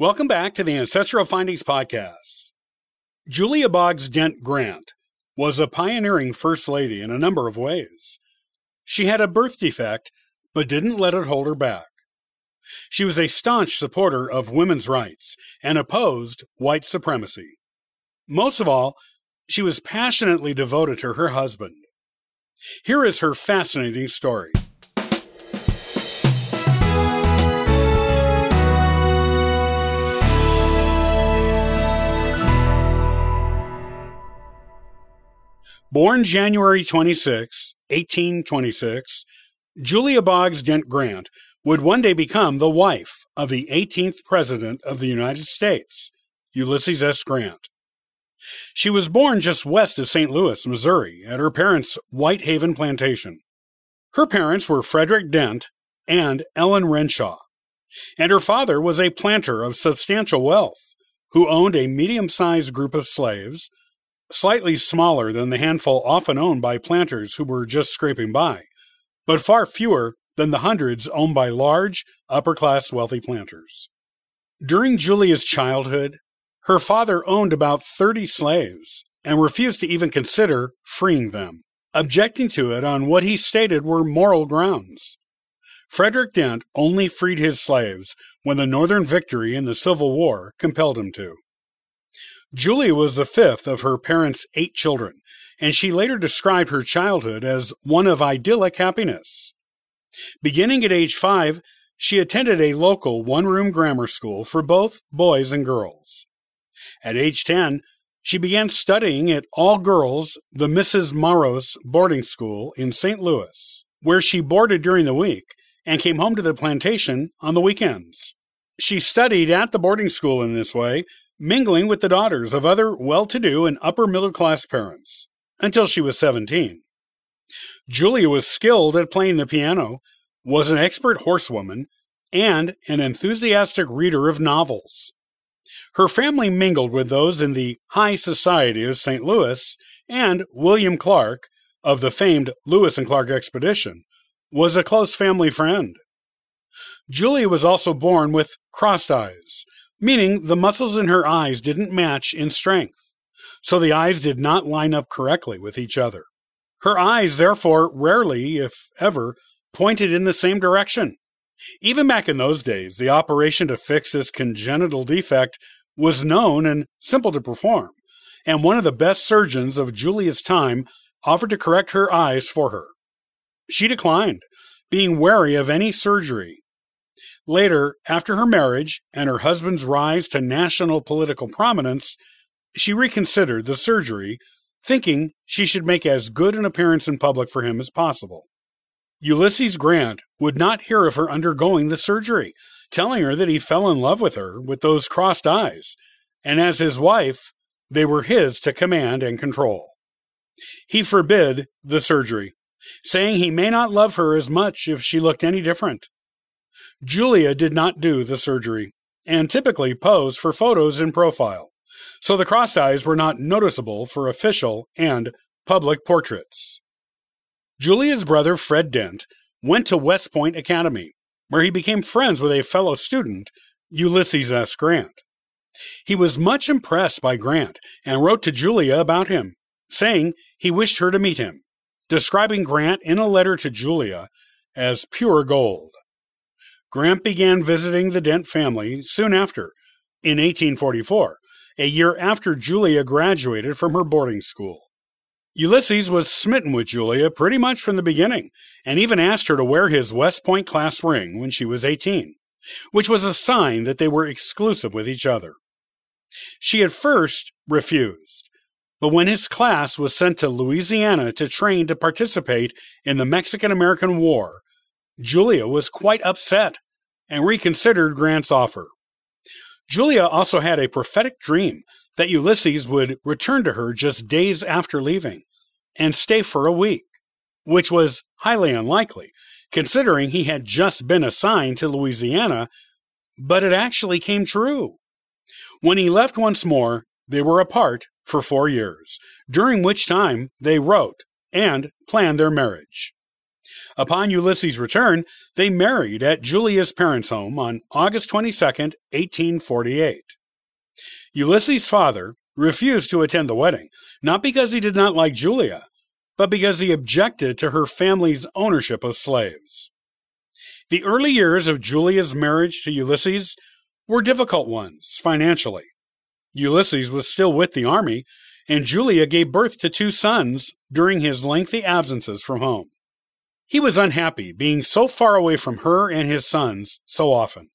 Welcome back to the Ancestral Findings Podcast. Julia Boggs Dent Grant was a pioneering First Lady in a number of ways. She had a birth defect, but didn't let it hold her back. She was a staunch supporter of women's rights and opposed white supremacy. Most of all, she was passionately devoted to her husband. Here is her fascinating story. Born January 26, 1826, Julia Boggs Dent Grant would one day become the wife of the 18th President of the United States, Ulysses S. Grant. She was born just west of St. Louis, Missouri, at her parents' Whitehaven plantation. Her parents were Frederick Dent and Ellen Wrenshall, and her father was a planter of substantial wealth who owned a medium sized group of slaves slightly smaller than the handful often owned by planters who were just scraping by, but far fewer than the hundreds owned by large, upper class wealthy planters. During Julia's childhood, her father owned about 30 slaves and refused to even consider freeing them, objecting to it on what he stated were moral grounds. Frederick Dent only freed his slaves when the Northern victory in the Civil War compelled him to. Julia was the fifth of her parents' eight children, and she later described her childhood as one of idyllic happiness. Beginning at age five, she attended a local one room grammar school for both boys and girls. At age 10, she began studying at all girls, the Mrs. Maros boarding school in St. Louis, where she boarded during the week and came home to the plantation on the weekends. She studied at the boarding school in this way mingling with the daughters of other well to do and upper middle class parents, until she was 17. Julia was skilled at playing the piano, was an expert horsewoman, and an enthusiastic reader of novels. Her family mingled with those in the high society of St. Louis, and William Clark, of the famed Lewis and Clark expedition, was a close family friend. Julia was also born with crossed eyes, meaning the muscles in her eyes didn't match in strength, so the eyes did not line up correctly with each other. Her eyes, therefore, rarely, if ever, pointed in the same direction. Even back in those days, the operation to fix this congenital defect was known and simple to perform, and one of the best surgeons of Julia's time offered to correct her eyes for her. She declined, being wary of any surgery Later, after her marriage and her husband's rise to national political prominence, she reconsidered the surgery, thinking she should make as good an appearance in public for him as possible. Ulysses Grant would not hear of her undergoing the surgery, telling her that he fell in love with her with those crossed eyes, and as his wife, they were his to command and control. He forbid the surgery, saying he may not love her as much if she looked any different. Julia did not do the surgery and typically posed for photos in profile, so the crossed eyes were not noticeable for official and public portraits. Julia's brother Fred Dent went to West Point Academy, where he became friends with a fellow student, Ulysses S. Grant. He was much impressed by Grant and wrote to Julia about him, saying he wished her to meet him, describing Grant in a letter to Julia as pure gold. Grant began visiting the Dent family soon after, in 1844, a year after Julia graduated from her boarding school. Ulysses was smitten with Julia pretty much from the beginning, and even asked her to wear his West Point class ring when she was 18, which was a sign that they were exclusive with each other. She at first refused, but when his class was sent to Louisiana to train to participate in the Mexican American War, Julia was quite upset and reconsidered Grant's offer. Julia also had a prophetic dream that Ulysses would return to her just days after leaving and stay for a week, which was highly unlikely, considering he had just been assigned to Louisiana, but it actually came true. When he left once more, they were apart for four years, during which time they wrote and planned their marriage. Upon Ulysses' return, they married at Julia's parents' home on August 22, 1848. Ulysses' father refused to attend the wedding, not because he did not like Julia, but because he objected to her family's ownership of slaves. The early years of Julia's marriage to Ulysses were difficult ones financially. Ulysses was still with the army, and Julia gave birth to two sons during his lengthy absences from home. He was unhappy being so far away from her and his sons so often.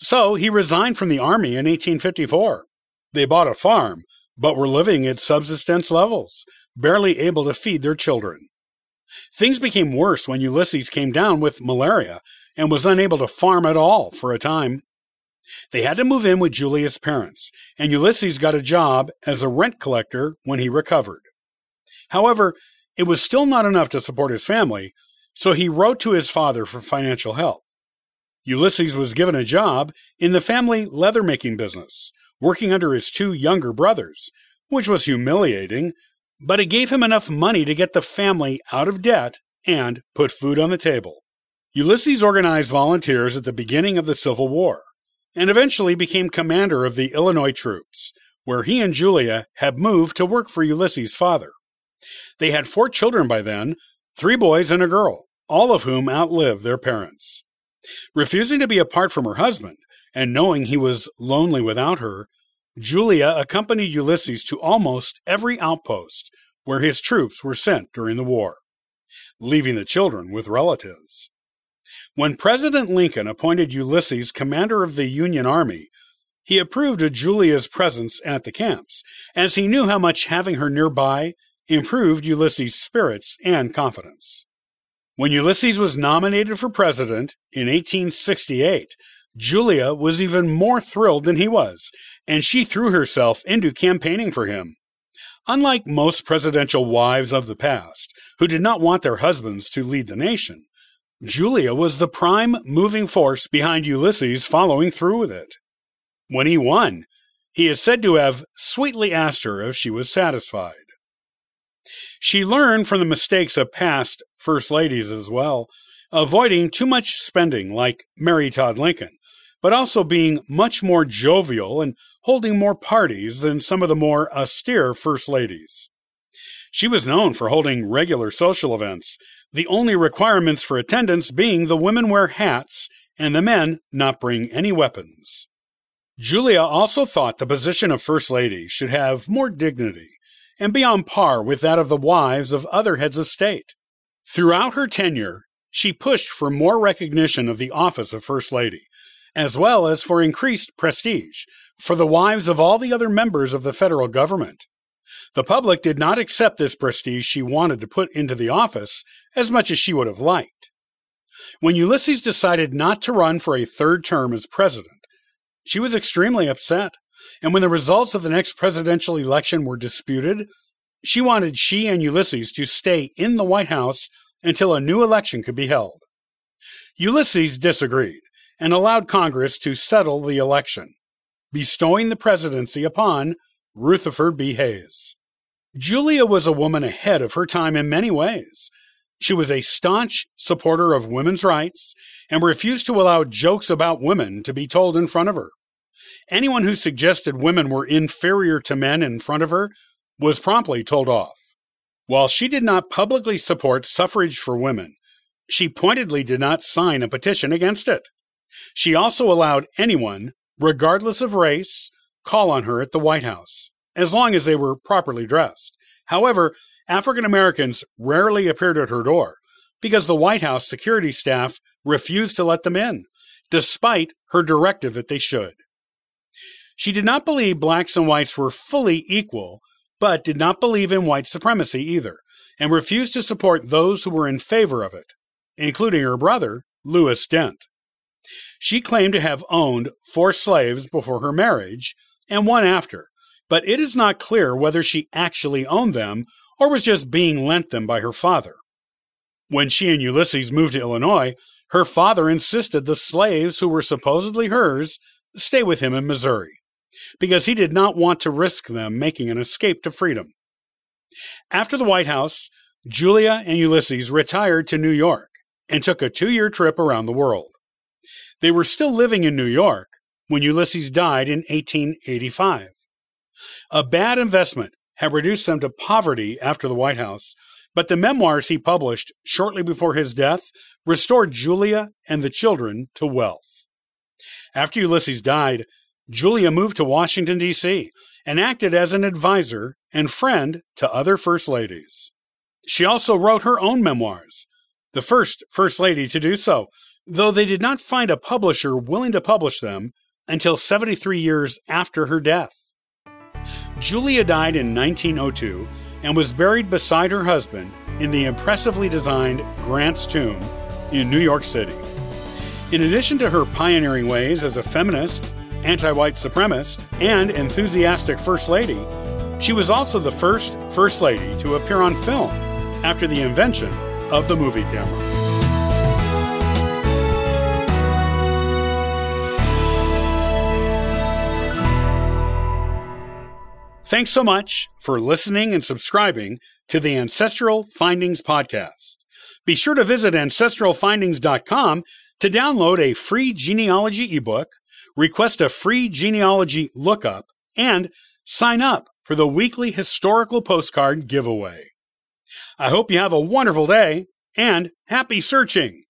So he resigned from the army in 1854. They bought a farm, but were living at subsistence levels, barely able to feed their children. Things became worse when Ulysses came down with malaria and was unable to farm at all for a time. They had to move in with Julia's parents, and Ulysses got a job as a rent collector when he recovered. However, it was still not enough to support his family, so he wrote to his father for financial help. Ulysses was given a job in the family leather making business, working under his two younger brothers, which was humiliating, but it gave him enough money to get the family out of debt and put food on the table. Ulysses organized volunteers at the beginning of the Civil War and eventually became commander of the Illinois troops, where he and Julia had moved to work for Ulysses' father. They had four children by then, three boys and a girl, all of whom outlived their parents. Refusing to be apart from her husband, and knowing he was lonely without her, Julia accompanied Ulysses to almost every outpost where his troops were sent during the war, leaving the children with relatives. When President Lincoln appointed Ulysses commander of the Union Army, he approved of Julia's presence at the camps, as he knew how much having her nearby improved Ulysses' spirits and confidence. When Ulysses was nominated for president in 1868, Julia was even more thrilled than he was, and she threw herself into campaigning for him. Unlike most presidential wives of the past, who did not want their husbands to lead the nation, Julia was the prime moving force behind Ulysses following through with it. When he won, he is said to have sweetly asked her if she was satisfied. She learned from the mistakes of past First Ladies as well, avoiding too much spending like Mary Todd Lincoln, but also being much more jovial and holding more parties than some of the more austere First Ladies. She was known for holding regular social events, the only requirements for attendance being the women wear hats and the men not bring any weapons. Julia also thought the position of First Lady should have more dignity and be on par with that of the wives of other heads of state. Throughout her tenure, she pushed for more recognition of the office of First Lady, as well as for increased prestige for the wives of all the other members of the federal government. The public did not accept this prestige she wanted to put into the office as much as she would have liked. When Ulysses decided not to run for a third term as president, she was extremely upset. And when the results of the next presidential election were disputed, she wanted she and Ulysses to stay in the White House until a new election could be held. Ulysses disagreed and allowed Congress to settle the election, bestowing the presidency upon Rutherford B. Hayes. Julia was a woman ahead of her time in many ways. She was a staunch supporter of women's rights and refused to allow jokes about women to be told in front of her. Anyone who suggested women were inferior to men in front of her was promptly told off. While she did not publicly support suffrage for women, she pointedly did not sign a petition against it. She also allowed anyone, regardless of race, call on her at the White House, as long as they were properly dressed. However, African Americans rarely appeared at her door because the White House security staff refused to let them in, despite her directive that they should. She did not believe blacks and whites were fully equal, but did not believe in white supremacy either, and refused to support those who were in favor of it, including her brother, Lewis Dent. She claimed to have owned four slaves before her marriage and one after, but it is not clear whether she actually owned them or was just being lent them by her father. When she and Ulysses moved to Illinois, her father insisted the slaves who were supposedly hers stay with him in Missouri because he did not want to risk them making an escape to freedom. After the White House, Julia and Ulysses retired to New York, and took a two year trip around the world. They were still living in New York when Ulysses died in 1885. A bad investment had reduced them to poverty after the White House, but the memoirs he published shortly before his death restored Julia and the children to wealth. After Ulysses died, Julia moved to Washington, D.C., and acted as an advisor and friend to other First Ladies. She also wrote her own memoirs, the first First Lady to do so, though they did not find a publisher willing to publish them until 73 years after her death. Julia died in 1902 and was buried beside her husband in the impressively designed Grant's Tomb in New York City. In addition to her pioneering ways as a feminist, anti white supremacist, and enthusiastic First Lady, she was also the first First Lady to appear on film after the invention of the movie camera. Thanks so much for listening and subscribing to the Ancestral Findings Podcast. Be sure to visit ancestralfindings.com to download a free genealogy ebook, request a free genealogy lookup, and sign up for the weekly historical postcard giveaway. I hope you have a wonderful day and happy searching!